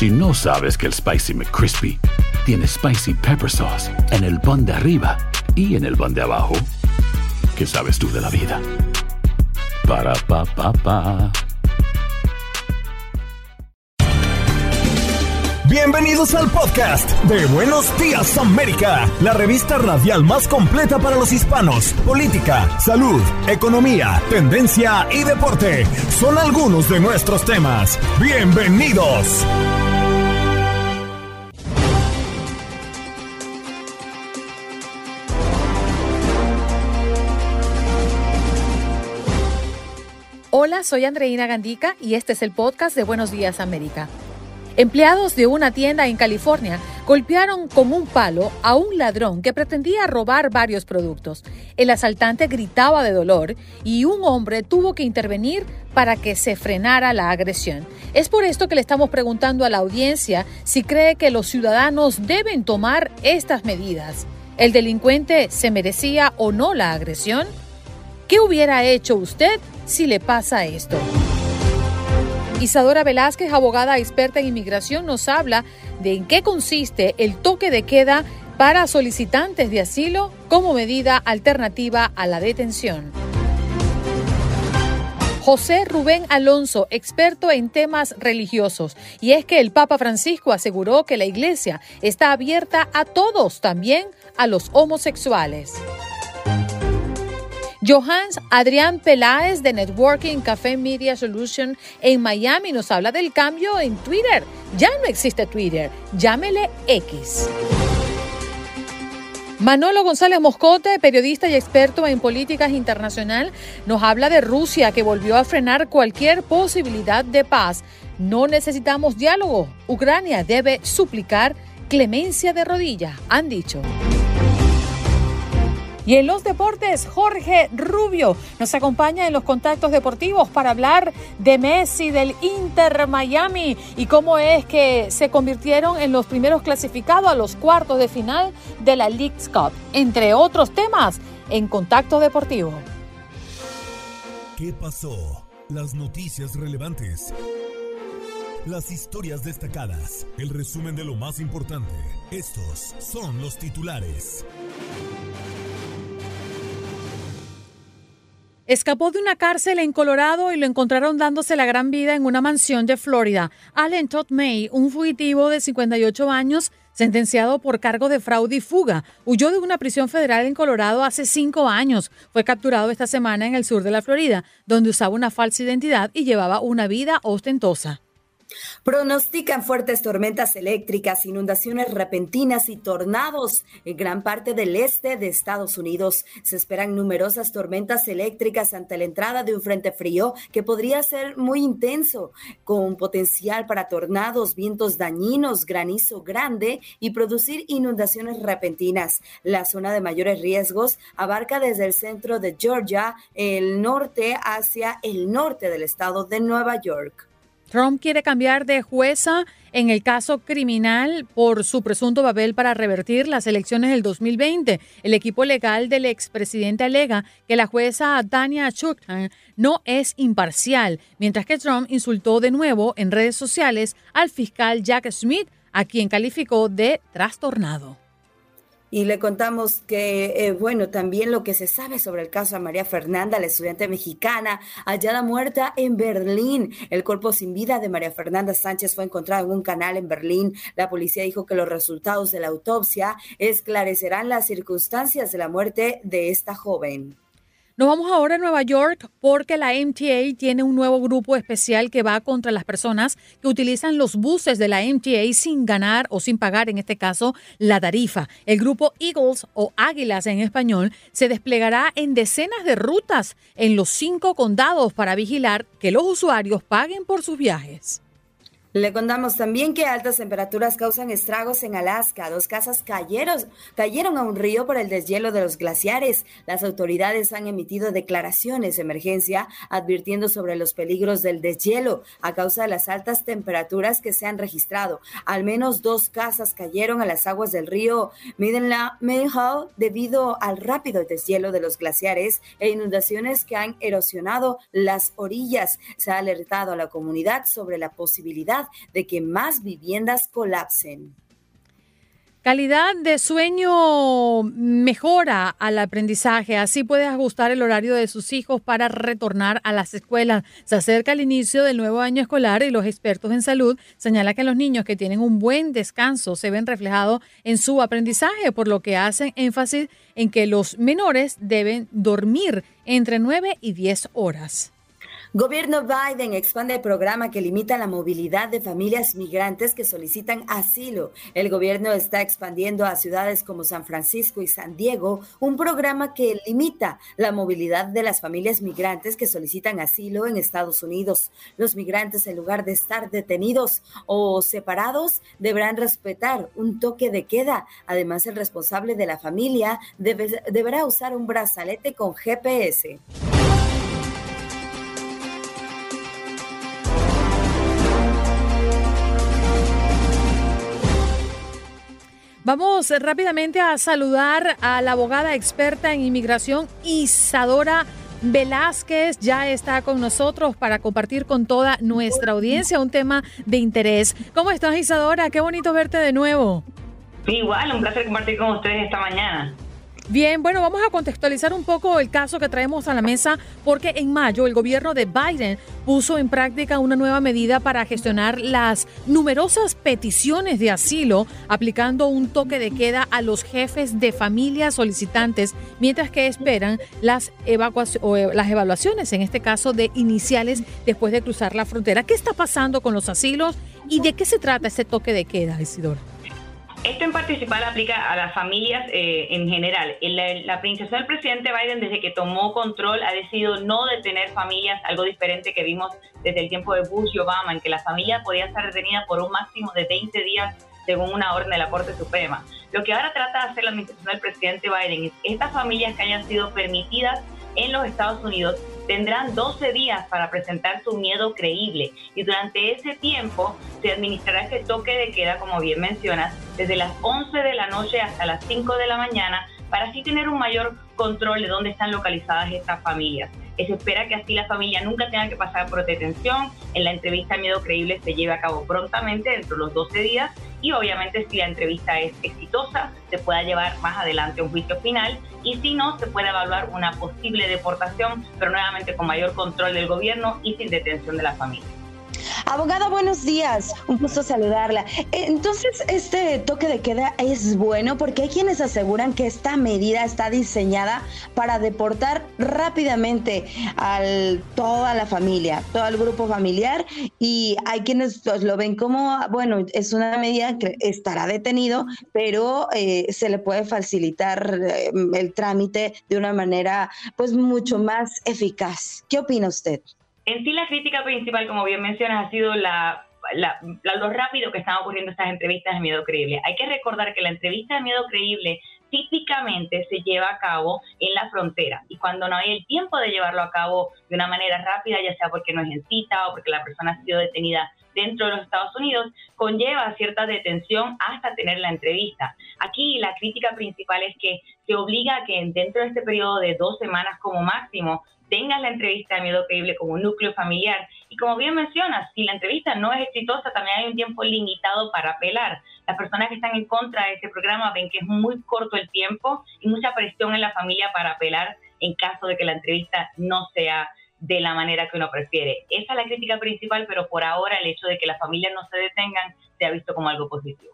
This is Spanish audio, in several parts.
Si no sabes que el Spicy McCrispy tiene Spicy Pepper Sauce en el pan de arriba y en el pan de abajo, ¿qué sabes tú de la vida? Para, pa, pa, pa. Bienvenidos al podcast de Buenos Días América, la revista radial más completa para los hispanos. Política, salud, economía, tendencia y deporte son algunos de nuestros temas. Bienvenidos. Hola, soy Andreina Gandica y este es el podcast de Buenos Días América. Empleados de una tienda en California golpearon con un palo a un ladrón que pretendía robar varios productos. El asaltante gritaba de dolor y un hombre tuvo que intervenir para que se frenara la agresión. Es por esto que le estamos preguntando a la audiencia si cree que los ciudadanos deben tomar estas medidas. ¿El delincuente se merecía o no la agresión? ¿Qué hubiera hecho usted si le pasa esto? Isadora Velázquez, abogada experta en inmigración, nos habla de en qué consiste el toque de queda para solicitantes de asilo como medida alternativa a la detención. José Rubén Alonso, experto en temas religiosos, y es que el Papa Francisco aseguró que la Iglesia está abierta a todos, también a los homosexuales. Johans Adrián Peláez de Networking Café Media Solution en Miami nos habla del cambio en Twitter. Ya no existe Twitter, llámele X. Manolo González Moscote, periodista y experto en políticas internacional, nos habla de Rusia que volvió a frenar cualquier posibilidad de paz. No necesitamos diálogo. Ucrania debe suplicar clemencia de rodilla, han dicho. Y en los deportes, Jorge Rubio nos acompaña en los contactos deportivos para hablar de Messi, del Inter Miami y cómo es que se convirtieron en los primeros clasificados a los cuartos de final de la League's Cup, entre otros temas, en Contacto Deportivo. ¿Qué pasó? Las noticias relevantes. Las historias destacadas. El resumen de lo más importante. Estos son los titulares. Escapó de una cárcel en Colorado y lo encontraron dándose la gran vida en una mansión de Florida. Allen Todd May, un fugitivo de 58 años, sentenciado por cargo de fraude y fuga, huyó de una prisión federal en Colorado hace cinco años. Fue capturado esta semana en el sur de la Florida, donde usaba una falsa identidad y llevaba una vida ostentosa. Pronostican fuertes tormentas eléctricas, inundaciones repentinas y tornados en gran parte del este de Estados Unidos. Se esperan numerosas tormentas eléctricas ante la entrada de un frente frío que podría ser muy intenso, con potencial para tornados, vientos dañinos, granizo grande y producir inundaciones repentinas. La zona de mayores riesgos abarca desde el centro de Georgia, el norte, hacia el norte del estado de Nueva York. Trump quiere cambiar de jueza en el caso criminal por su presunto papel para revertir las elecciones del 2020. El equipo legal del expresidente alega que la jueza Tania Chutkan no es imparcial, mientras que Trump insultó de nuevo en redes sociales al fiscal Jack Smith, a quien calificó de trastornado. Y le contamos que, eh, bueno, también lo que se sabe sobre el caso de María Fernanda, la estudiante mexicana, hallada muerta en Berlín. El cuerpo sin vida de María Fernanda Sánchez fue encontrado en un canal en Berlín. La policía dijo que los resultados de la autopsia esclarecerán las circunstancias de la muerte de esta joven. Nos vamos ahora a Nueva York porque la MTA tiene un nuevo grupo especial que va contra las personas que utilizan los buses de la MTA sin ganar o sin pagar, en este caso, la tarifa. El grupo Eagles o Águilas en español se desplegará en decenas de rutas en los cinco condados para vigilar que los usuarios paguen por sus viajes. Le contamos también que altas temperaturas causan estragos en Alaska. Dos casas cayeron, cayeron a un río por el deshielo de los glaciares. Las autoridades han emitido declaraciones de emergencia advirtiendo sobre los peligros del deshielo a causa de las altas temperaturas que se han registrado. Al menos dos casas cayeron a las aguas del río Middenhall debido al rápido deshielo de los glaciares e inundaciones que han erosionado las orillas. Se ha alertado a la comunidad sobre la posibilidad de que más viviendas colapsen. Calidad de sueño mejora al aprendizaje, así puede ajustar el horario de sus hijos para retornar a las escuelas. Se acerca el inicio del nuevo año escolar y los expertos en salud señalan que los niños que tienen un buen descanso se ven reflejados en su aprendizaje, por lo que hacen énfasis en que los menores deben dormir entre 9 y 10 horas. Gobierno Biden expande el programa que limita la movilidad de familias migrantes que solicitan asilo. El gobierno está expandiendo a ciudades como San Francisco y San Diego un programa que limita la movilidad de las familias migrantes que solicitan asilo en Estados Unidos. Los migrantes, en lugar de estar detenidos o separados, deberán respetar un toque de queda. Además, el responsable de la familia deberá usar un brazalete con GPS. Vamos rápidamente a saludar a la abogada experta en inmigración Isadora Velázquez. Ya está con nosotros para compartir con toda nuestra audiencia un tema de interés. ¿Cómo estás Isadora? Qué bonito verte de nuevo. igual, un placer compartir con ustedes esta mañana. Bien, bueno, vamos a contextualizar un poco el caso que traemos a la mesa porque en mayo el gobierno de Biden puso en práctica una nueva medida para gestionar las numerosas peticiones de asilo, aplicando un toque de queda a los jefes de familias solicitantes mientras que esperan las, o eh, las evaluaciones, en este caso de iniciales después de cruzar la frontera. ¿Qué está pasando con los asilos y de qué se trata ese toque de queda, Isidora? Esto en particular aplica a las familias eh, en general. La, la princesa del presidente Biden, desde que tomó control, ha decidido no detener familias, algo diferente que vimos desde el tiempo de Bush y Obama, en que la familia podía estar detenida por un máximo de 20 días según una orden de la Corte Suprema. Lo que ahora trata de hacer la administración del presidente Biden es estas familias que hayan sido permitidas en los Estados Unidos tendrán 12 días para presentar su miedo creíble y durante ese tiempo se administrará este toque de queda, como bien mencionas, desde las 11 de la noche hasta las 5 de la mañana para así tener un mayor control de dónde están localizadas estas familias. Se espera que así la familia nunca tenga que pasar por detención. En la entrevista Miedo Creíble se lleve a cabo prontamente dentro de los 12 días y obviamente si la entrevista es exitosa se pueda llevar más adelante un juicio final y si no se puede evaluar una posible deportación pero nuevamente con mayor control del gobierno y sin detención de la familia. Abogada, buenos días. Un gusto saludarla. Entonces, este toque de queda es bueno porque hay quienes aseguran que esta medida está diseñada para deportar rápidamente a toda la familia, todo el grupo familiar y hay quienes pues, lo ven como, bueno, es una medida que estará detenido, pero eh, se le puede facilitar eh, el trámite de una manera pues mucho más eficaz. ¿Qué opina usted? En sí, la crítica principal, como bien mencionas, ha sido la, lo rápido que están ocurriendo estas entrevistas de miedo creíble. Hay que recordar que la entrevista de miedo creíble típicamente se lleva a cabo en la frontera y cuando no hay el tiempo de llevarlo a cabo de una manera rápida, ya sea porque no es en cita o porque la persona ha sido detenida dentro de los Estados Unidos, conlleva cierta detención hasta tener la entrevista. Aquí la crítica principal es que se obliga a que dentro de este periodo de dos semanas como máximo tengas la entrevista de miedo creíble como un núcleo familiar. Y como bien mencionas, si la entrevista no es exitosa, también hay un tiempo limitado para apelar. Las personas que están en contra de este programa ven que es muy corto el tiempo y mucha presión en la familia para apelar en caso de que la entrevista no sea de la manera que uno prefiere. Esa es la crítica principal, pero por ahora el hecho de que las familias no se detengan se ha visto como algo positivo.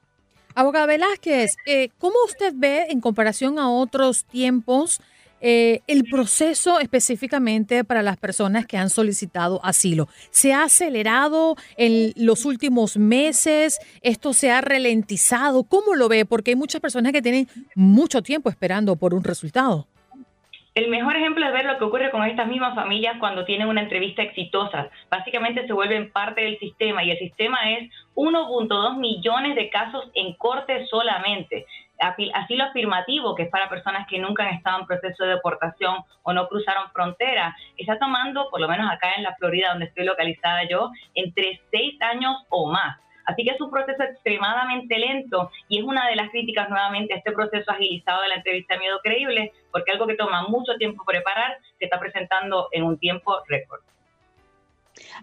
Abogada Velázquez, eh, ¿cómo usted ve en comparación a otros tiempos eh, el proceso específicamente para las personas que han solicitado asilo. ¿Se ha acelerado en los últimos meses? ¿Esto se ha ralentizado? ¿Cómo lo ve? Porque hay muchas personas que tienen mucho tiempo esperando por un resultado. El mejor ejemplo es ver lo que ocurre con estas mismas familias cuando tienen una entrevista exitosa. Básicamente se vuelven parte del sistema y el sistema es 1.2 millones de casos en corte solamente asilo afirmativo, que es para personas que nunca han estado en proceso de deportación o no cruzaron frontera, está tomando, por lo menos acá en la Florida, donde estoy localizada yo, entre seis años o más. Así que es un proceso extremadamente lento y es una de las críticas nuevamente a este proceso agilizado de la entrevista de miedo creíble, porque algo que toma mucho tiempo preparar se está presentando en un tiempo récord.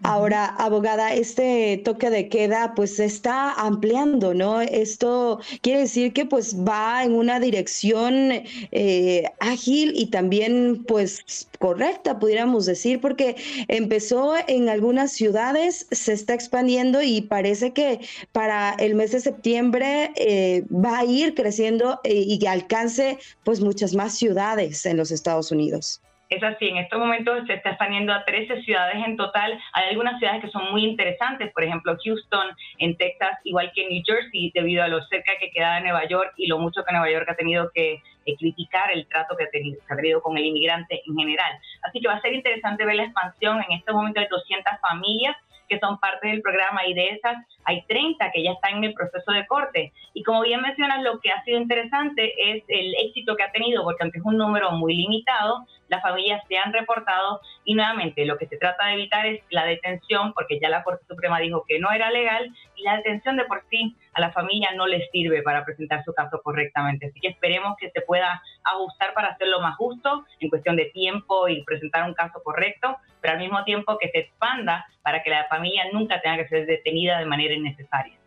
Ahora, abogada, este toque de queda pues se está ampliando, ¿no? Esto quiere decir que pues va en una dirección eh, ágil y también pues correcta, pudiéramos decir, porque empezó en algunas ciudades, se está expandiendo y parece que para el mes de septiembre eh, va a ir creciendo eh, y que alcance pues muchas más ciudades en los Estados Unidos. Es así, en estos momentos se está expandiendo a 13 ciudades en total. Hay algunas ciudades que son muy interesantes, por ejemplo Houston, en Texas, igual que New Jersey, debido a lo cerca que queda de Nueva York y lo mucho que Nueva York ha tenido que eh, criticar el trato que ha, tenido, que ha tenido con el inmigrante en general. Así que va a ser interesante ver la expansión. En estos momentos hay 200 familias que son parte del programa y de esas hay 30 que ya están en el proceso de corte. Y como bien mencionas, lo que ha sido interesante es el éxito que ha tenido, porque aunque es un número muy limitado, las familias se han reportado y nuevamente lo que se trata de evitar es la detención, porque ya la Corte Suprema dijo que no era legal y la detención de por sí a la familia no les sirve para presentar su caso correctamente. Así que esperemos que se pueda ajustar para hacerlo más justo en cuestión de tiempo y presentar un caso correcto, pero al mismo tiempo que se expanda para que la familia nunca tenga que ser detenida de manera innecesaria.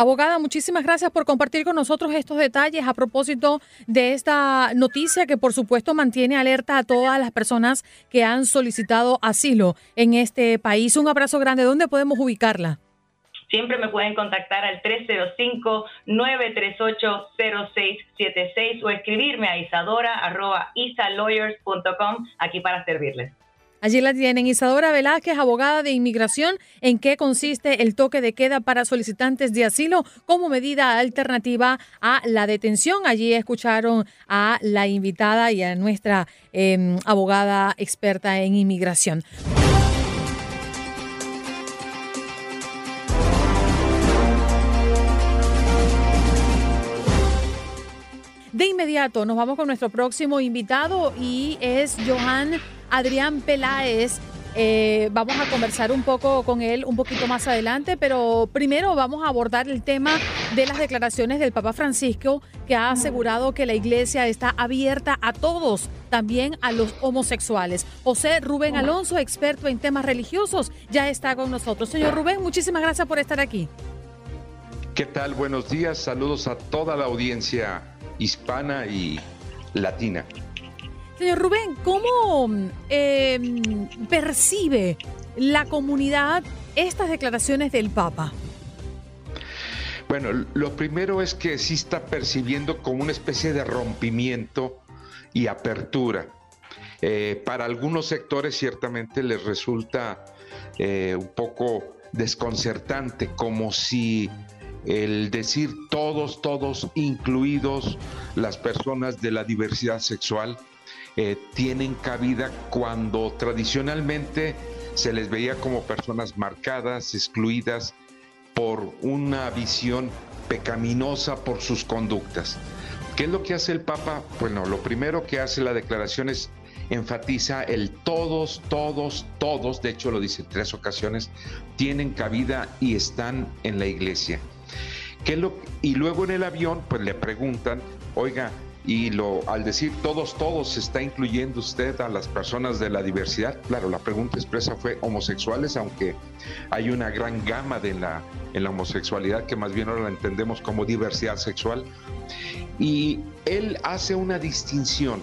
Abogada, muchísimas gracias por compartir con nosotros estos detalles a propósito de esta noticia que por supuesto mantiene alerta a todas las personas que han solicitado asilo en este país. Un abrazo grande. ¿Dónde podemos ubicarla? Siempre me pueden contactar al 305-938-0676 o escribirme a isadora.isalawyers.com aquí para servirles. Allí la tienen Isadora Velázquez, abogada de inmigración. ¿En qué consiste el toque de queda para solicitantes de asilo como medida alternativa a la detención? Allí escucharon a la invitada y a nuestra em, abogada experta en inmigración. De inmediato nos vamos con nuestro próximo invitado y es Johan Adrián Peláez. Eh, vamos a conversar un poco con él un poquito más adelante, pero primero vamos a abordar el tema de las declaraciones del Papa Francisco, que ha asegurado que la iglesia está abierta a todos, también a los homosexuales. José Rubén Alonso, experto en temas religiosos, ya está con nosotros. Señor Rubén, muchísimas gracias por estar aquí. ¿Qué tal? Buenos días, saludos a toda la audiencia hispana y latina. Señor Rubén, ¿cómo em, percibe la comunidad estas declaraciones del Papa? Bueno, lo primero es que sí está percibiendo como una especie de rompimiento y apertura. Eh, para algunos sectores ciertamente les resulta eh, un poco desconcertante, como si el decir todos, todos, incluidos las personas de la diversidad sexual, eh, tienen cabida cuando tradicionalmente se les veía como personas marcadas, excluidas por una visión pecaminosa por sus conductas. ¿Qué es lo que hace el Papa? Bueno, lo primero que hace la declaración es enfatiza el todos, todos, todos, de hecho lo dice en tres ocasiones, tienen cabida y están en la iglesia y luego en el avión, pues le preguntan, oiga, y lo, al decir todos, todos, ¿está incluyendo usted a las personas de la diversidad? Claro, la pregunta expresa fue homosexuales, aunque hay una gran gama de la, en la homosexualidad que más bien ahora la entendemos como diversidad sexual. Y él hace una distinción.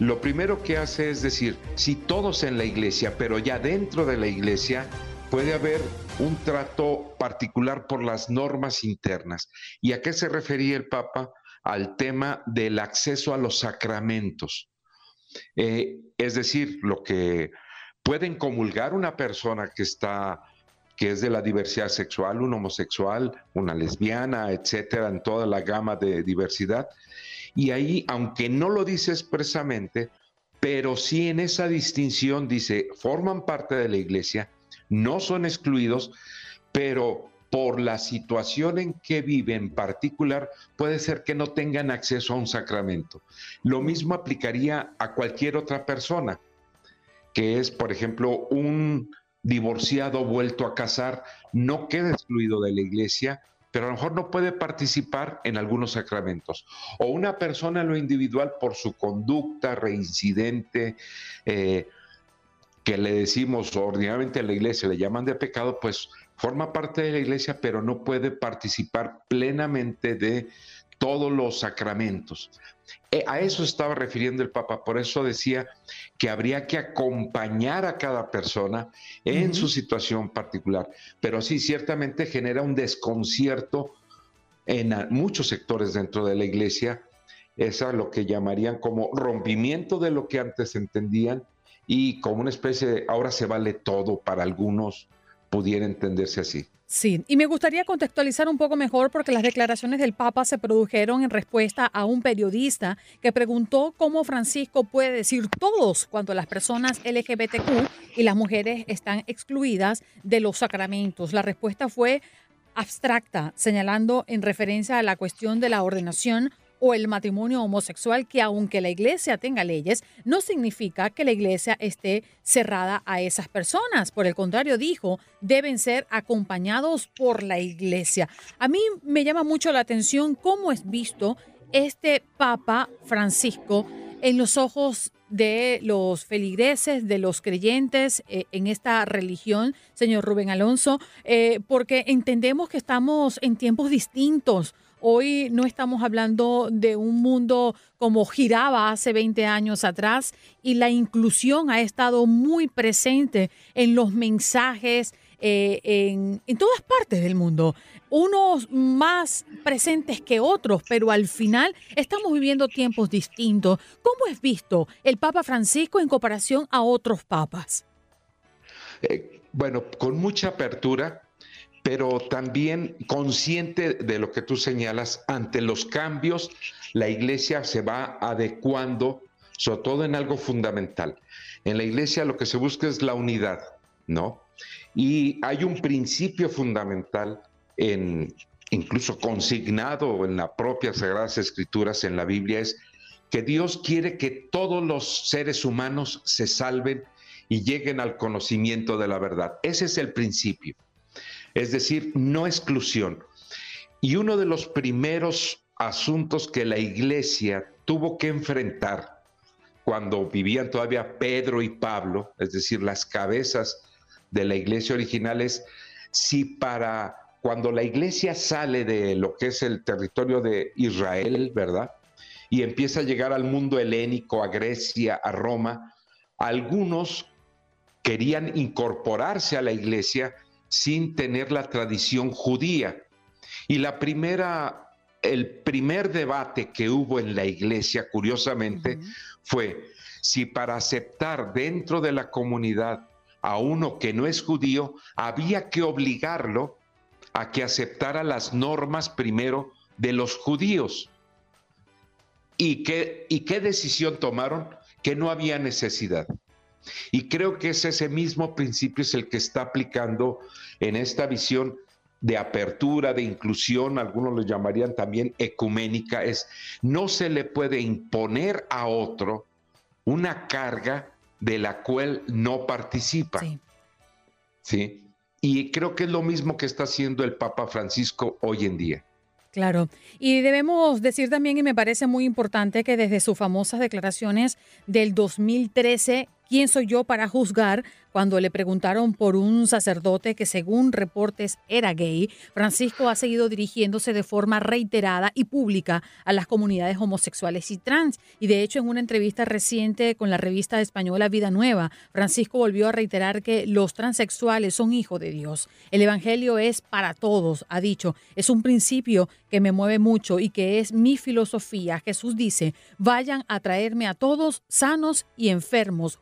Lo primero que hace es decir, si todos en la iglesia, pero ya dentro de la iglesia, puede haber un trato particular por las normas internas. ¿Y a qué se refería el Papa? Al tema del acceso a los sacramentos. Eh, es decir, lo que pueden comulgar una persona que está que es de la diversidad sexual, un homosexual, una lesbiana, etcétera, en toda la gama de diversidad. Y ahí, aunque no lo dice expresamente, pero sí en esa distinción dice, forman parte de la iglesia, no son excluidos, pero por la situación en que viven en particular, puede ser que no tengan acceso a un sacramento. Lo mismo aplicaría a cualquier otra persona, que es, por ejemplo, un divorciado vuelto a casar, no queda excluido de la iglesia, pero a lo mejor no puede participar en algunos sacramentos. O una persona en lo individual por su conducta reincidente, eh, que le decimos ordinariamente a la iglesia, le llaman de pecado, pues forma parte de la iglesia, pero no puede participar plenamente de todos los sacramentos. Eh, a eso estaba refiriendo el Papa, por eso decía que habría que acompañar a cada persona en su situación particular, pero sí, ciertamente genera un desconcierto en muchos sectores dentro de la iglesia, esa es lo que llamarían como rompimiento de lo que antes entendían y como una especie de ahora se vale todo para algunos, pudiera entenderse así. Sí, y me gustaría contextualizar un poco mejor porque las declaraciones del Papa se produjeron en respuesta a un periodista que preguntó cómo Francisco puede decir todos cuando las personas LGBTQ y las mujeres están excluidas de los sacramentos. La respuesta fue abstracta, señalando en referencia a la cuestión de la ordenación o el matrimonio homosexual, que aunque la iglesia tenga leyes, no significa que la iglesia esté cerrada a esas personas. Por el contrario, dijo, deben ser acompañados por la iglesia. A mí me llama mucho la atención cómo es visto este Papa Francisco en los ojos de los feligreses, de los creyentes eh, en esta religión, señor Rubén Alonso, eh, porque entendemos que estamos en tiempos distintos. Hoy no estamos hablando de un mundo como giraba hace 20 años atrás y la inclusión ha estado muy presente en los mensajes eh, en, en todas partes del mundo unos más presentes que otros, pero al final estamos viviendo tiempos distintos. ¿Cómo es visto el Papa Francisco en comparación a otros papas? Eh, bueno, con mucha apertura, pero también consciente de lo que tú señalas, ante los cambios, la iglesia se va adecuando, sobre todo en algo fundamental. En la iglesia lo que se busca es la unidad, ¿no? Y hay un principio fundamental, en, incluso consignado en la propia Sagradas Escrituras, en la Biblia, es que Dios quiere que todos los seres humanos se salven y lleguen al conocimiento de la verdad. Ese es el principio es decir, no exclusión. Y uno de los primeros asuntos que la iglesia tuvo que enfrentar cuando vivían todavía Pedro y Pablo, es decir, las cabezas de la iglesia original, es si para cuando la iglesia sale de lo que es el territorio de Israel, ¿verdad? Y empieza a llegar al mundo helénico, a Grecia, a Roma, algunos querían incorporarse a la iglesia sin tener la tradición judía. Y la primera, el primer debate que hubo en la iglesia, curiosamente, fue si para aceptar dentro de la comunidad a uno que no es judío, había que obligarlo a que aceptara las normas primero de los judíos. ¿Y qué, y qué decisión tomaron? Que no había necesidad. Y creo que es ese mismo principio es el que está aplicando en esta visión de apertura, de inclusión, algunos lo llamarían también ecuménica, es no se le puede imponer a otro una carga de la cual no participa. Sí. ¿Sí? Y creo que es lo mismo que está haciendo el Papa Francisco hoy en día. Claro. Y debemos decir también, y me parece muy importante, que desde sus famosas declaraciones del 2013 ¿Quién soy yo para juzgar? Cuando le preguntaron por un sacerdote que según reportes era gay, Francisco ha seguido dirigiéndose de forma reiterada y pública a las comunidades homosexuales y trans. Y de hecho en una entrevista reciente con la revista española Vida Nueva, Francisco volvió a reiterar que los transexuales son hijos de Dios. El Evangelio es para todos, ha dicho. Es un principio que me mueve mucho y que es mi filosofía. Jesús dice, vayan a traerme a todos sanos y enfermos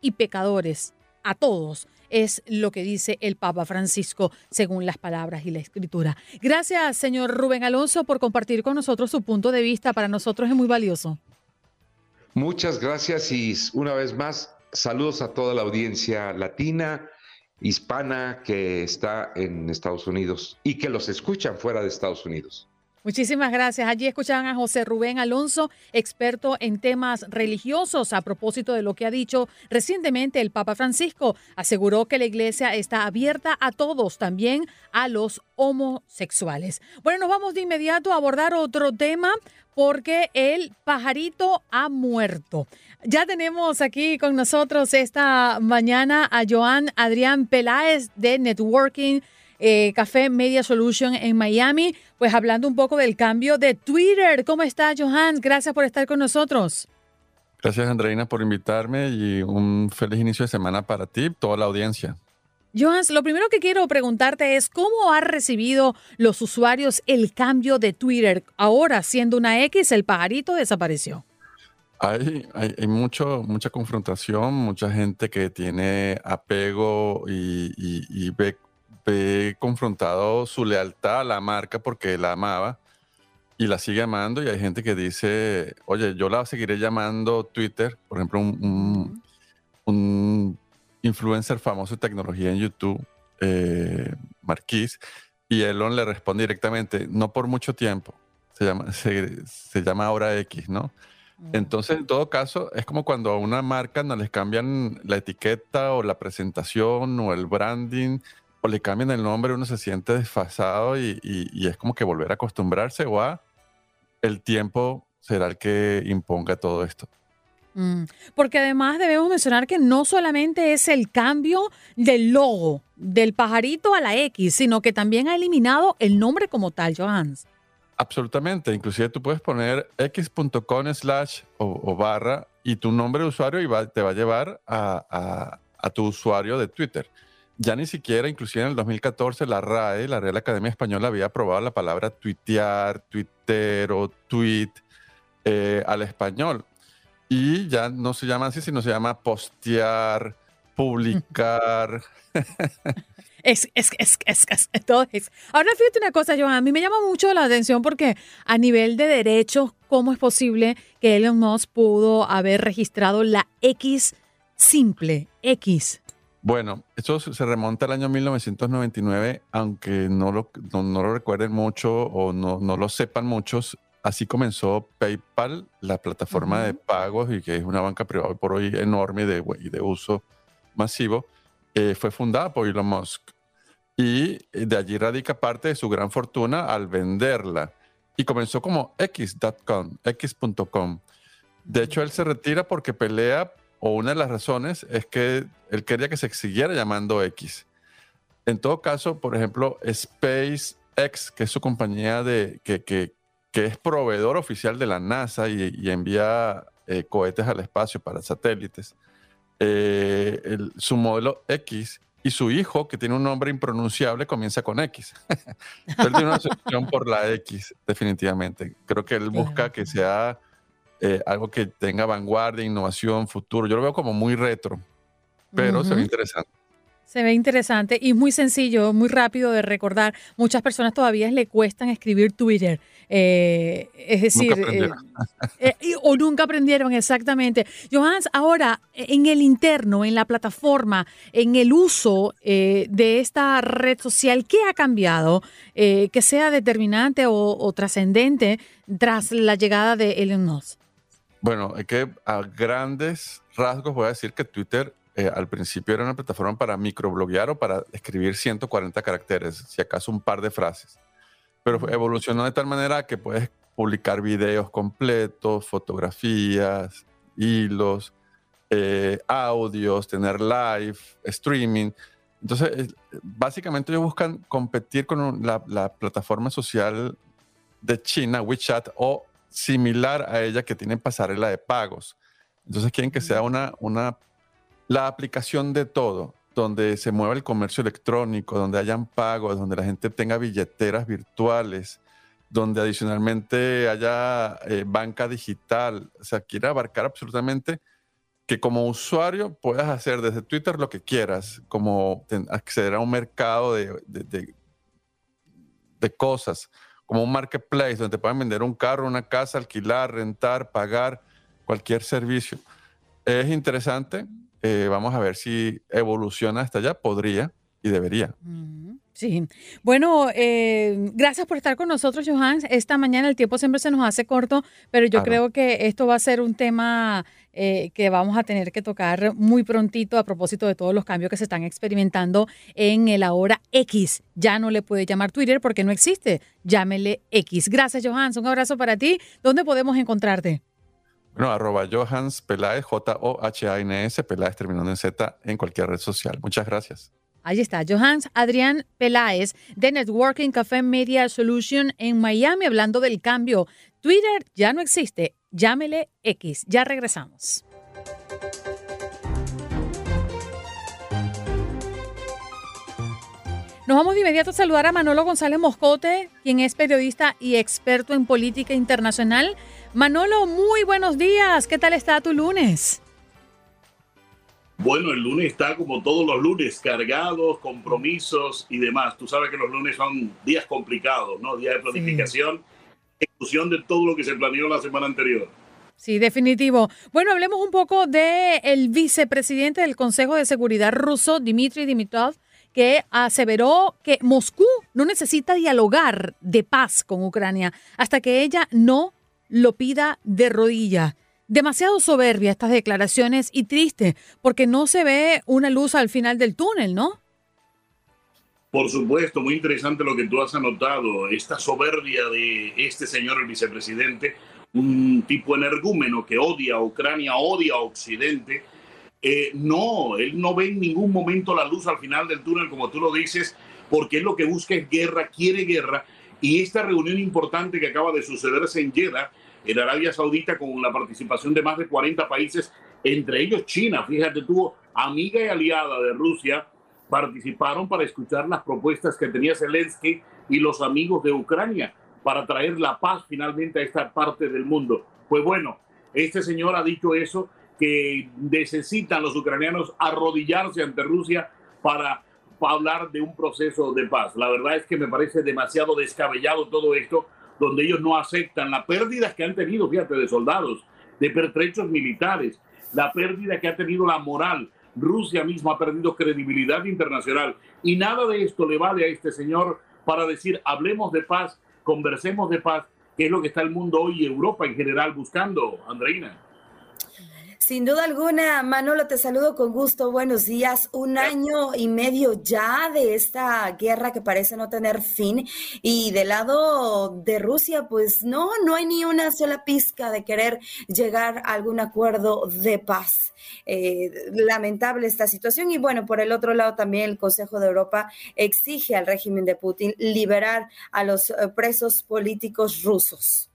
y pecadores, a todos. Es lo que dice el Papa Francisco según las palabras y la escritura. Gracias, señor Rubén Alonso, por compartir con nosotros su punto de vista. Para nosotros es muy valioso. Muchas gracias y una vez más, saludos a toda la audiencia latina, hispana que está en Estados Unidos y que los escuchan fuera de Estados Unidos. Muchísimas gracias. Allí escuchaban a José Rubén Alonso, experto en temas religiosos, a propósito de lo que ha dicho recientemente el Papa Francisco. Aseguró que la iglesia está abierta a todos, también a los homosexuales. Bueno, nos vamos de inmediato a abordar otro tema porque el pajarito ha muerto. Ya tenemos aquí con nosotros esta mañana a Joan Adrián Peláez de Networking eh, Café Media Solution en Miami, pues hablando un poco del cambio de Twitter. ¿Cómo está, Johan? Gracias por estar con nosotros. Gracias, Andreina, por invitarme y un feliz inicio de semana para ti y toda la audiencia. Johan, lo primero que quiero preguntarte es cómo han recibido los usuarios el cambio de Twitter. Ahora, siendo una X, el pajarito desapareció. Hay, hay, mucho, mucha confrontación, mucha gente que tiene apego y, y ve ve confrontado su lealtad a la marca porque la amaba y la sigue amando y hay gente que dice, oye, yo la seguiré llamando Twitter, por ejemplo, un, influencer famoso de tecnología en YouTube, eh, Marquis, y Elon le responde directamente, no por mucho tiempo, se llama, se, llama ahora X, ¿no? Entonces, en todo caso, es como cuando a una marca no les cambian la etiqueta o la presentación o el branding o le cambian el nombre, uno se siente desfasado y, es como que volver a acostumbrarse o a el tiempo será el que imponga todo esto. Mm, porque además debemos mencionar que no solamente es el cambio del logo del pajarito a la X, sino que también ha eliminado el nombre como tal, Johans. Absolutamente, inclusive tú puedes poner x.com slash o, barra y tu nombre de usuario y te va a llevar a tu usuario de Twitter ya ni siquiera, inclusive en el 2014, la RAE, la Real Academia Española, había aprobado la palabra tuitear, tuitero, tweet eh, al español. Y ya no se llama así, sino se llama postear, publicar. Es, es, es, es, todo. Ahora fíjate una cosa, Joan, a mí me llama mucho la atención porque a nivel de derechos, ¿cómo es posible que Elon Musk pudo haber registrado la X simple, X? Bueno, eso se remonta al año 1999, aunque no lo, no, lo recuerden mucho o no, no, lo sepan muchos. Así comenzó PayPal, la plataforma de pagos y que es una banca privada por hoy enorme de, y de uso masivo. Eh, fue fundada por Elon Musk y eh, de allí radica parte de su gran fortuna al venderla. Y comenzó como X.com, X.com. De hecho, él se retira porque pelea o una de las razones es que él quería que se siguiera llamando X. En todo caso, por ejemplo, SpaceX, que es su compañía de, que, que, que es proveedor oficial de la NASA y, envía eh, cohetes al espacio para satélites, eh, su modelo X y su hijo, que tiene un nombre impronunciable, comienza con X. él tiene una opción por la X, definitivamente. Creo que él busca que sea eh, algo que tenga vanguardia, innovación, futuro. Yo lo veo como muy retro, pero se ve interesante. Se ve interesante y muy sencillo, muy rápido de recordar. Muchas personas todavía le cuestan escribir Twitter. Eh, es decir, eh, o nunca aprendieron exactamente. Johans, ahora en el interno, en la plataforma, en el uso de esta red social, ¿qué ha cambiado que sea determinante o, o trascendente tras la llegada de Elon Musk? Bueno, es que a grandes rasgos voy a decir que Twitter eh, al principio era una plataforma para microbloguear o para escribir 140 caracteres, si acaso un par de frases. Pero evolucionó de tal manera que puedes publicar videos completos, fotografías, hilos, eh, audios, tener live, streaming. Entonces, básicamente ellos buscan competir con la, la plataforma social de China, WeChat, o similar a ella que tiene pasarela de pagos. Entonces quieren que sea una, una, la aplicación de todo, donde se mueva el comercio electrónico, donde hayan pagos, donde la gente tenga billeteras virtuales, donde adicionalmente haya eh, banca digital. O sea, quiere abarcar absolutamente que como usuario puedas hacer desde Twitter lo que quieras, como acceder a un mercado de, de, de cosas como un marketplace donde te pueden vender un carro, una casa, alquilar, rentar, pagar cualquier servicio. Es interesante. Eh, vamos a ver si evoluciona hasta allá. Podría. y debería. Sí. Bueno, eh, gracias por estar con nosotros, Johan. Esta mañana el tiempo siempre se nos hace corto, pero yo creo que esto va a ser un tema eh, que vamos a tener que tocar muy prontito a propósito de todos los cambios que se están experimentando en el ahora X. Ya no le puede llamar Twitter porque no existe. Llámele X. Gracias, Johan. Un abrazo para ti. ¿Dónde podemos encontrarte? Bueno, arroba Johans Peláez, J-O-H-A-N-S, Peláez terminando en Z en cualquier red social. Muchas gracias. Ahí está, Johans Adrián Peláez de Networking Café Media Solution en Miami, hablando del cambio. Twitter ya no existe, llámele X. Ya regresamos. Nos vamos de inmediato a saludar a Manolo González Moscote, quien es periodista y experto en política internacional. Manolo, muy buenos días. ¿Qué tal está tu lunes? Bueno, el lunes está como todos los lunes, cargados, compromisos y demás. Tú sabes que los lunes son días complicados, ¿no? Días de planificación, ejecución de todo lo que se planeó la semana anterior. Sí, definitivo. Bueno, hablemos un poco del el vicepresidente del Consejo de Seguridad ruso, Dmitry Dimitrov, que aseveró que Moscú no necesita dialogar de paz con Ucrania hasta que ella no lo pida de rodilla. Demasiado soberbia estas declaraciones y triste, porque no se ve una luz al final del túnel, ¿no? Por supuesto, muy interesante lo que tú has anotado, esta soberbia de este señor, el vicepresidente, un tipo energúmeno que odia a Ucrania, odia a Occidente. Eh, no, él no ve en ningún momento la luz al final del túnel, como tú lo dices, porque lo que busca es guerra, quiere guerra. Y esta reunión importante que acaba de sucederse en Jeddah, en Arabia Saudita, con la participación de más de 40 países, entre ellos China, fíjate, tuvo amiga y aliada de Rusia, participaron para escuchar las propuestas que tenía Zelensky y los amigos de Ucrania para traer la paz finalmente a esta parte del mundo. Pues bueno, este señor ha dicho eso, que necesitan los ucranianos arrodillarse ante Rusia para, hablar de un proceso de paz. La verdad es que me parece demasiado descabellado todo esto, donde ellos no aceptan las pérdidas que han tenido, fíjate, de soldados, de pertrechos militares, la pérdida que ha tenido la moral. Rusia misma ha perdido credibilidad internacional y nada de esto le vale a este señor para decir hablemos de paz conversemos de paz, que es lo que está el mundo hoy y Europa en general buscando, Andreina. Sin duda alguna, Manolo, te saludo con gusto. Buenos días. Un año y medio ya de esta guerra que parece no tener fin. Y del lado de Rusia, pues no, no hay ni una sola pizca de querer llegar a algún acuerdo de paz. Eh, lamentable esta situación. Y bueno, por el otro lado también el Consejo de Europa exige al régimen de Putin liberar a los eh, presos políticos rusos.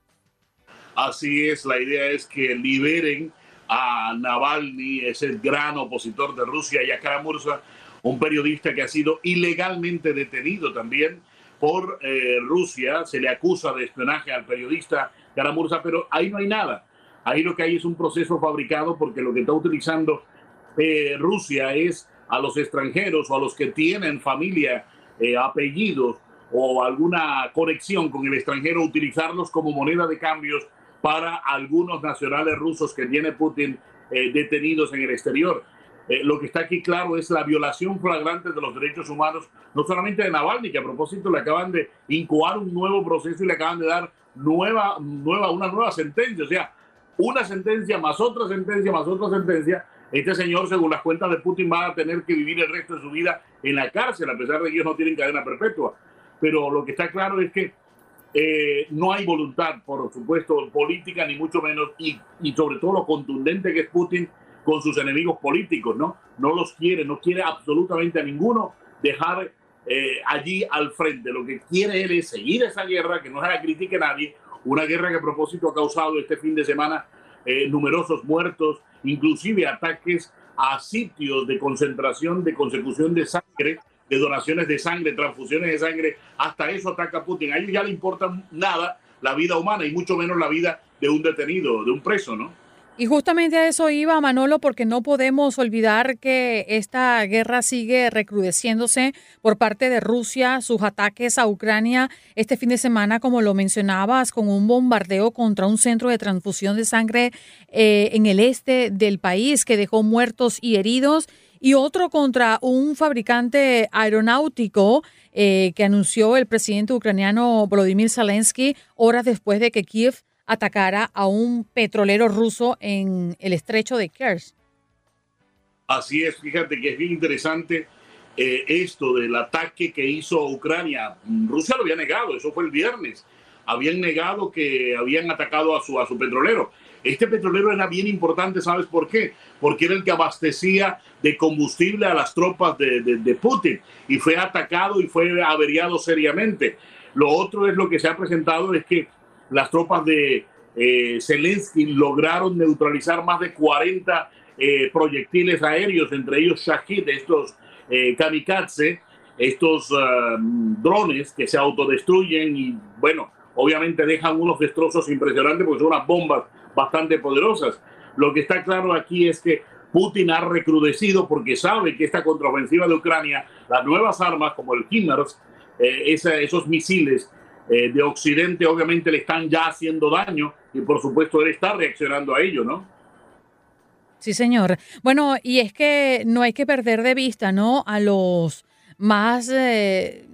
Así es, la idea es que liberen a Navalny, ese gran opositor de Rusia, y a Karamurza, un periodista que ha sido ilegalmente detenido también por eh, Rusia. Se le acusa de espionaje al periodista Karamurza, pero ahí no hay nada. Ahí lo que hay es un proceso fabricado porque lo que está utilizando eh, Rusia es a los extranjeros o a los que tienen familia, eh, apellidos o alguna conexión con el extranjero, utilizarlos como moneda de cambios para algunos nacionales rusos que tiene Putin eh, detenidos en el exterior. Eh, lo que está aquí claro es la violación flagrante de los derechos humanos, no solamente de Navalny, que a propósito le acaban de incubar un nuevo proceso y le acaban de dar nueva, nueva, una nueva sentencia, o sea, una sentencia más otra sentencia más otra sentencia. Este señor, según las cuentas de Putin, va a tener que vivir el resto de su vida en la cárcel, a pesar de que ellos no tienen cadena perpetua. Pero lo que está claro es que eh, no hay voluntad, por supuesto, política, ni mucho menos, y, sobre todo lo contundente que es Putin con sus enemigos políticos, ¿no? No los quiere, no quiere absolutamente a ninguno dejar eh, allí al frente. Lo que quiere él es seguir esa guerra, que no se la critique nadie, una guerra que a propósito ha causado este fin de semana eh, numerosos muertos, inclusive ataques a sitios de concentración, de consecución de sangre, de donaciones de sangre, transfusiones de sangre, hasta eso ataca Putin. A ellos ya le importa nada la vida humana y mucho menos la vida de un detenido, de un preso, ¿no? Y justamente a eso iba Manolo, porque no podemos olvidar que esta guerra sigue recrudeciéndose por parte de Rusia, sus ataques a Ucrania este fin de semana, como lo mencionabas, con un bombardeo contra un centro de transfusión de sangre eh, en el este del país que dejó muertos y heridos. Y otro contra un fabricante aeronáutico eh, que anunció el presidente ucraniano Volodymyr Zelensky horas después de que Kiev atacara a un petrolero ruso en el estrecho de Kerch. Así es, fíjate que es bien interesante eh, esto del ataque que hizo Ucrania. Rusia lo había negado, eso fue el viernes. Habían negado que habían atacado a su, a su petrolero. Este petrolero era bien importante, ¿sabes por qué? Porque era el que abastecía de combustible a las tropas de, de, Putin y fue atacado y fue averiado seriamente. Lo otro es lo que se ha presentado es que las tropas de eh, Zelensky lograron neutralizar más de 40 eh, proyectiles aéreos, entre ellos Shahid, estos eh, kamikaze, estos um, drones que se autodestruyen y bueno, obviamente dejan unos destrozos impresionantes porque son unas bombas bastante poderosas. Lo que está claro aquí es que Putin ha recrudecido porque sabe que esta contraofensiva de Ucrania, las nuevas armas como el HIMARS, eh, esos misiles de Occidente obviamente le están ya haciendo daño y por supuesto él está reaccionando a ello, ¿no? Sí, señor. Bueno, y es que no hay que perder de vista, ¿no? A los más eh,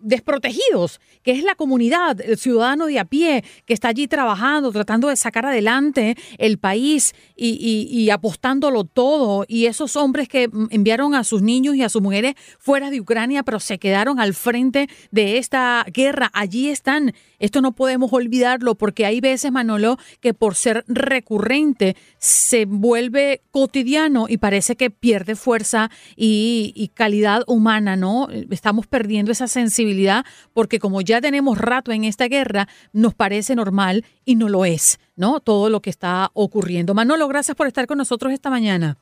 desprotegidos, que es la comunidad, el ciudadano de a pie que está allí trabajando, tratando de sacar adelante el país y, apostándolo todo. Y esos hombres que enviaron a sus niños y a sus mujeres fuera de Ucrania, pero se quedaron al frente de esta guerra, allí están. Esto no podemos olvidarlo porque hay veces, Manolo, que por ser recurrente se vuelve cotidiano y parece que pierde fuerza y, calidad humana, ¿no? Estamos perdiendo esa sensibilidad porque como ya tenemos rato en esta guerra, nos parece normal y no lo es, ¿no? Todo lo que está ocurriendo. Manolo, gracias por estar con nosotros esta mañana.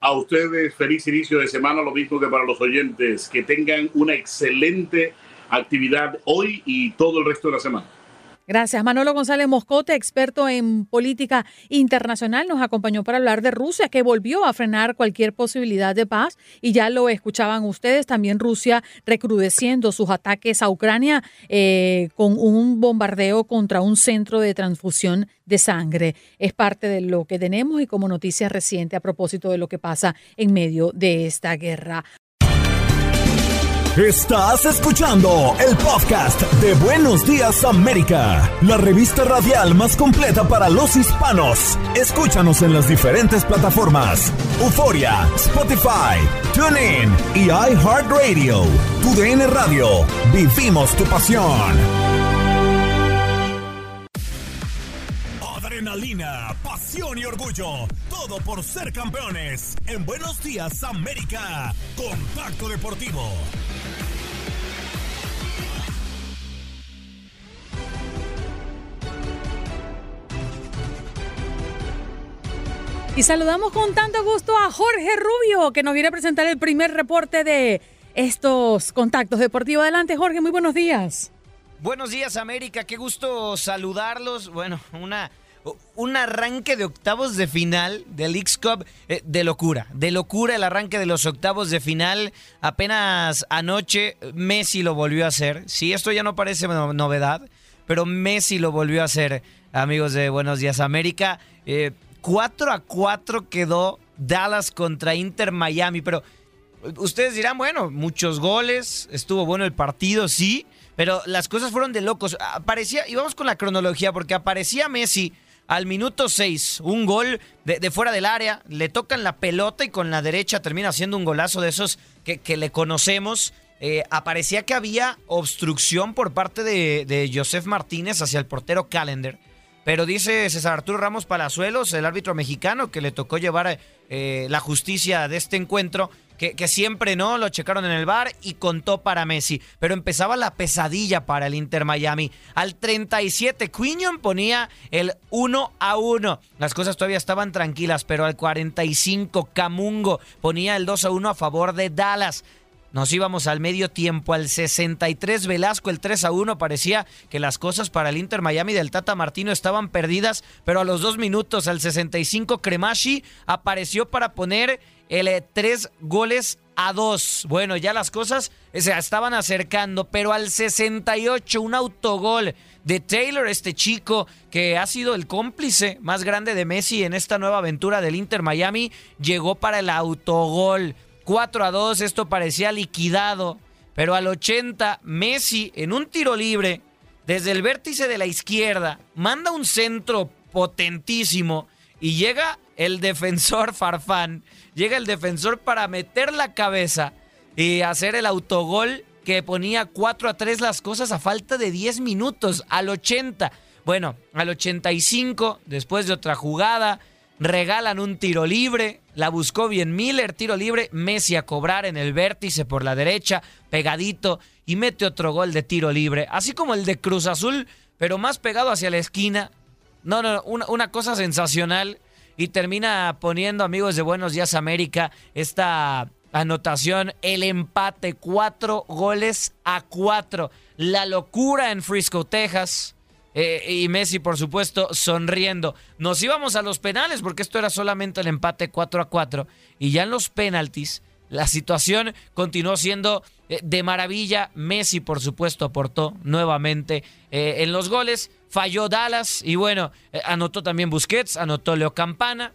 A ustedes feliz inicio de semana, lo mismo que para los oyentes, que tengan una excelente actividad hoy y todo el resto de la semana. Gracias. Manolo González Moscote, experto en política internacional, nos acompañó para hablar de Rusia, que volvió a frenar cualquier posibilidad de paz. Y ya lo escuchaban ustedes, también Rusia recrudeciendo sus ataques a Ucrania eh, con un bombardeo contra un centro de transfusión de sangre. Es parte de lo que tenemos y como noticia reciente a propósito de lo que pasa en medio de esta guerra. Estás escuchando el podcast de Buenos Días América, la revista radial más completa para los hispanos. Escúchanos en las diferentes plataformas: Euforia, Spotify, TuneIn y iHeartRadio. Tu DN Radio. Vivimos tu pasión. Adrenalina, pasión y orgullo. Todo por ser campeones. En Buenos Días América. Contacto Deportivo. Y saludamos con tanto gusto a Jorge Rubio, que nos viene a presentar el primer reporte de estos contactos deportivos. Adelante, Jorge, muy buenos días. Buenos días, América. Qué gusto saludarlos. Bueno, una, un arranque de octavos de final del X Cup eh, de locura. De locura el arranque de los octavos de final. Apenas anoche Messi lo volvió a hacer. Sí, esto ya no parece novedad, pero Messi lo volvió a hacer, amigos de Buenos Días, América. Eh, 4 a 4 quedó Dallas contra Inter Miami, pero ustedes dirán, bueno, muchos goles, estuvo bueno el partido, sí, pero las cosas fueron de locos. Aparecía, y vamos con la cronología, porque aparecía Messi al minuto 6, un gol de, fuera del área, le tocan la pelota y con la derecha termina haciendo un golazo de esos que, le conocemos. Eh, aparecía que había obstrucción por parte de, de Joseph Martínez hacia el portero Calendar pero dice César Arturo Ramos Palazuelos, el árbitro mexicano, que le tocó llevar eh, la justicia de este encuentro, que, que, siempre no lo checaron en el bar y contó para Messi. Pero empezaba la pesadilla para el Inter Miami. Al 37, Quinion ponía el 1 a 1. Las cosas todavía estaban tranquilas, pero al 45, Camungo ponía el 2 a 1 a favor de Dallas. Nos íbamos al medio tiempo, al 63 Velasco, el 3 a 1. Parecía que las cosas para el Inter Miami del Tata Martino estaban perdidas, pero a los dos minutos, al 65, Cremashi apareció para poner el 3 eh, goles a 2. Bueno, ya las cosas se estaban acercando, pero al 68 un autogol de Taylor, este chico que ha sido el cómplice más grande de Messi en esta nueva aventura del Inter Miami, llegó para el autogol. 4 a 2, esto parecía liquidado, pero al 80 Messi en un tiro libre desde el vértice de la izquierda manda un centro potentísimo y llega el defensor Farfán, llega el defensor para meter la cabeza y hacer el autogol que ponía 4 a 3 las cosas a falta de 10 minutos, al 80. Bueno, al 85, después de otra jugada, regalan un tiro libre, la buscó bien Miller, tiro libre, Messi a cobrar en el vértice por la derecha, pegadito, y mete otro gol de tiro libre, así como el de Cruz Azul, pero más pegado hacia la esquina, no, no, una, una cosa sensacional. Y termina poniendo, amigos de Buenos Días América, esta anotación, el empate, cuatro goles a cuatro. La locura en Frisco, Texas. Eh, y Messi, por supuesto, sonriendo. Nos íbamos a los penales porque esto era solamente el empate 4 a 4. Y ya en los penaltis, la situación continuó siendo eh, de maravilla. Messi, por supuesto, aportó nuevamente eh, en los goles. Falló Dallas y bueno, anotó también Busquets, anotó Leo Campana.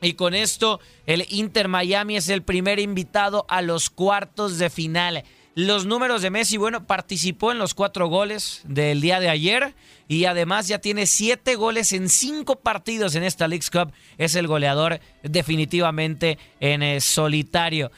Y con esto, el Inter Miami es el primer invitado a los cuartos de final. Los números de Messi, bueno, participó en los cuatro goles del día de ayer y además ya tiene siete goles en cinco partidos en esta League Cup. Es el goleador definitivamente en eh, solitario.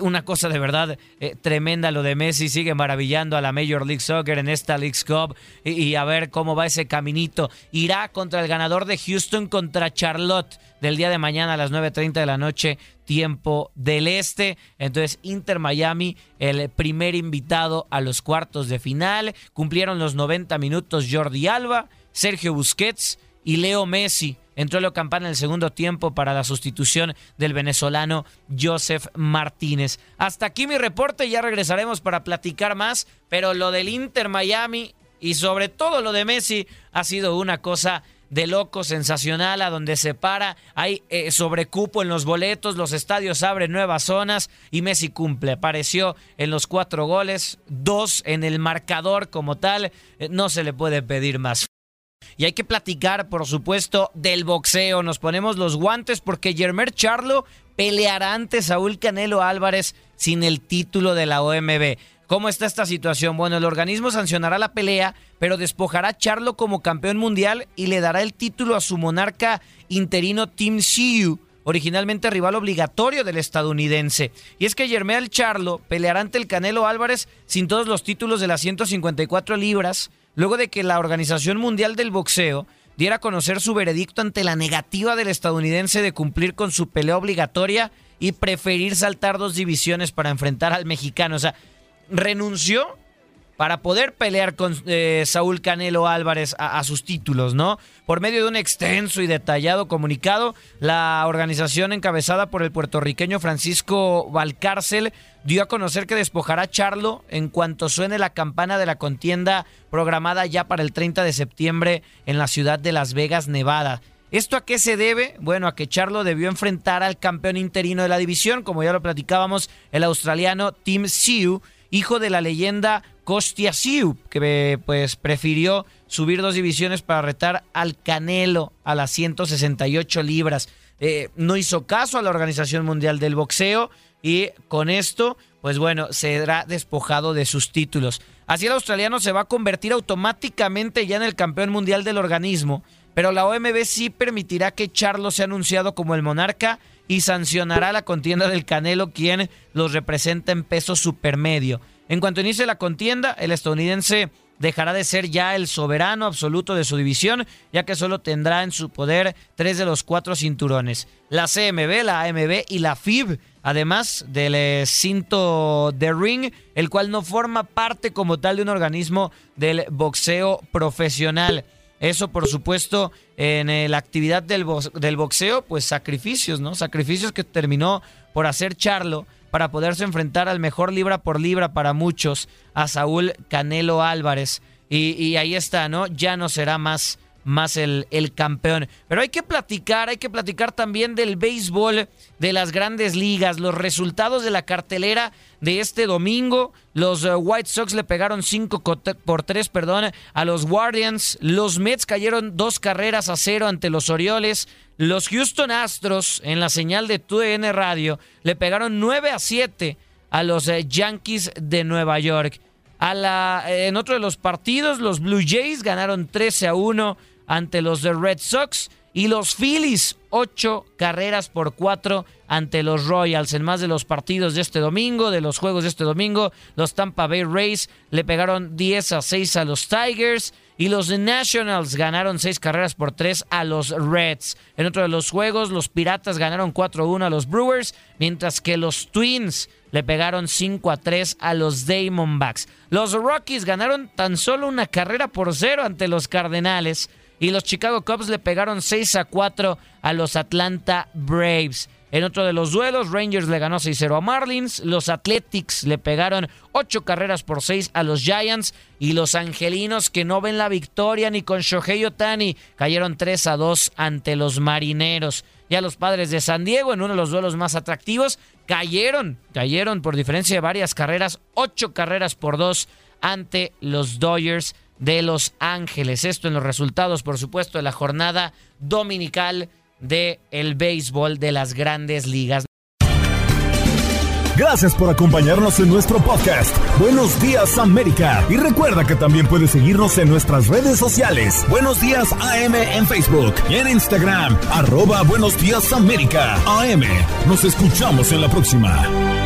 Una cosa de verdad eh, tremenda lo de Messi. Sigue maravillando a la Major League Soccer en esta League Cup y, y a ver cómo va ese caminito. Irá contra el ganador de Houston contra Charlotte del día de mañana a las 9.30 de la noche tiempo del este. Entonces, Inter Miami, el primer invitado a los cuartos de final. Cumplieron los 90 minutos Jordi Alba, Sergio Busquets y Leo Messi. Entró Leo Campana en el segundo tiempo para la sustitución del venezolano Joseph Martínez. Hasta aquí mi reporte, ya regresaremos para platicar más, pero lo del Inter Miami y sobre todo lo de Messi ha sido una cosa de loco, sensacional, a donde se para, hay eh, sobrecupo en los boletos, los estadios abren nuevas zonas y Messi cumple. Apareció en los cuatro goles, dos en el marcador como tal, eh, no se le puede pedir más. Y hay que platicar, por supuesto, del boxeo. Nos ponemos los guantes porque Germer Charlo peleará ante Saúl Canelo Álvarez sin el título de la OMB. ¿Cómo está esta situación? Bueno, el organismo sancionará la pelea, pero despojará a Charlo como campeón mundial y le dará el título a su monarca interino Tim Siu, originalmente rival obligatorio del estadounidense. Y es que Germel Charlo peleará ante el Canelo Álvarez sin todos los títulos de las 154 libras, luego de que la Organización Mundial del Boxeo diera a conocer su veredicto ante la negativa del estadounidense de cumplir con su pelea obligatoria y preferir saltar dos divisiones para enfrentar al mexicano. O sea, renunció para poder pelear con eh, Saúl Canelo Álvarez a, sus títulos, ¿no? Por medio de un extenso y detallado comunicado, la organización encabezada por el puertorriqueño Francisco Valcárcel dio a conocer que despojará a Charlo en cuanto suene la campana de la contienda programada ya para el 30 de septiembre en la ciudad de Las Vegas, Nevada. ¿Esto a qué se debe? Bueno, a que Charlo debió enfrentar al campeón interino de la división, como ya lo platicábamos, el australiano Tim Siu, hijo de la leyenda Kostia Siu, que pues prefirió subir dos divisiones para retar al Canelo a las 168 libras. Eh, no hizo caso a la Organización Mundial del Boxeo y con esto, pues bueno, será despojado de sus títulos. Así el australiano se va a convertir automáticamente ya en el campeón mundial del organismo, pero la OMB sí permitirá que Charlo sea anunciado como el monarca y sancionará la contienda del Canelo, quien los representa en peso supermedio. En cuanto inicie la contienda, el estadounidense dejará de ser ya el soberano absoluto de su división, ya que solo tendrá en su poder tres de los cuatro cinturones, la CMB, la AMB y la FIB, además del cinto de ring, el cual no forma parte como tal de un organismo del boxeo profesional. Eso, por supuesto, en la actividad del, del boxeo, pues sacrificios, ¿no? Sacrificios que terminó por hacer Charlo para poderse enfrentar al mejor libra por libra para muchos, a Saúl Canelo Álvarez. Y, y, ahí está, ¿no? Ya no será más más el, el, campeón. Pero hay que platicar, hay que platicar también del béisbol de las grandes ligas, los resultados de la cartelera de este domingo. Los eh, White Sox le pegaron 5 por 3 perdón, a los Guardians. Los Mets cayeron dos carreras a cero ante los Orioles. Los Houston Astros en la señal de TUDN Radio le pegaron 9 a 7 a los eh, Yankees de Nueva York. A la, en otro de los partidos, los Blue Jays ganaron 13 a 1 ante los Red Sox y los Phillies, ocho carreras por cuatro ante los Royals. En más de los partidos de este domingo, de los juegos de este domingo, los Tampa Bay Rays le pegaron 10 a 6 a los Tigers y los Nationals ganaron seis carreras por tres a los Reds. En otro de los juegos, los Piratas ganaron 4 a 1 a los Brewers, mientras que los Twins le pegaron 5 a 3 a los Diamondbacks. Los Rockies ganaron tan solo una carrera por cero ante los Cardenales y los Chicago Cubs le pegaron 6 a 4 a los Atlanta Braves. En otro de los duelos, Rangers le ganó 6-0 a Marlins, los Athletics le pegaron 8 carreras por 6 a los Giants y los Angelinos que no ven la victoria ni con Shohei Otani cayeron 3 a 2 ante los Marineros. Ya los Padres de San Diego en uno de los duelos más atractivos cayeron, cayeron por diferencia de varias carreras, 8 carreras por 2 ante los Dodgers de Los Ángeles. Esto en los resultados, por supuesto, de la jornada dominical de el béisbol de las grandes ligas. Gracias por acompañarnos en nuestro podcast. Buenos días América. Y recuerda que también puedes seguirnos en nuestras redes sociales. Buenos días AM en Facebook y en Instagram. Arroba Buenos días América. AM. Nos escuchamos en la próxima.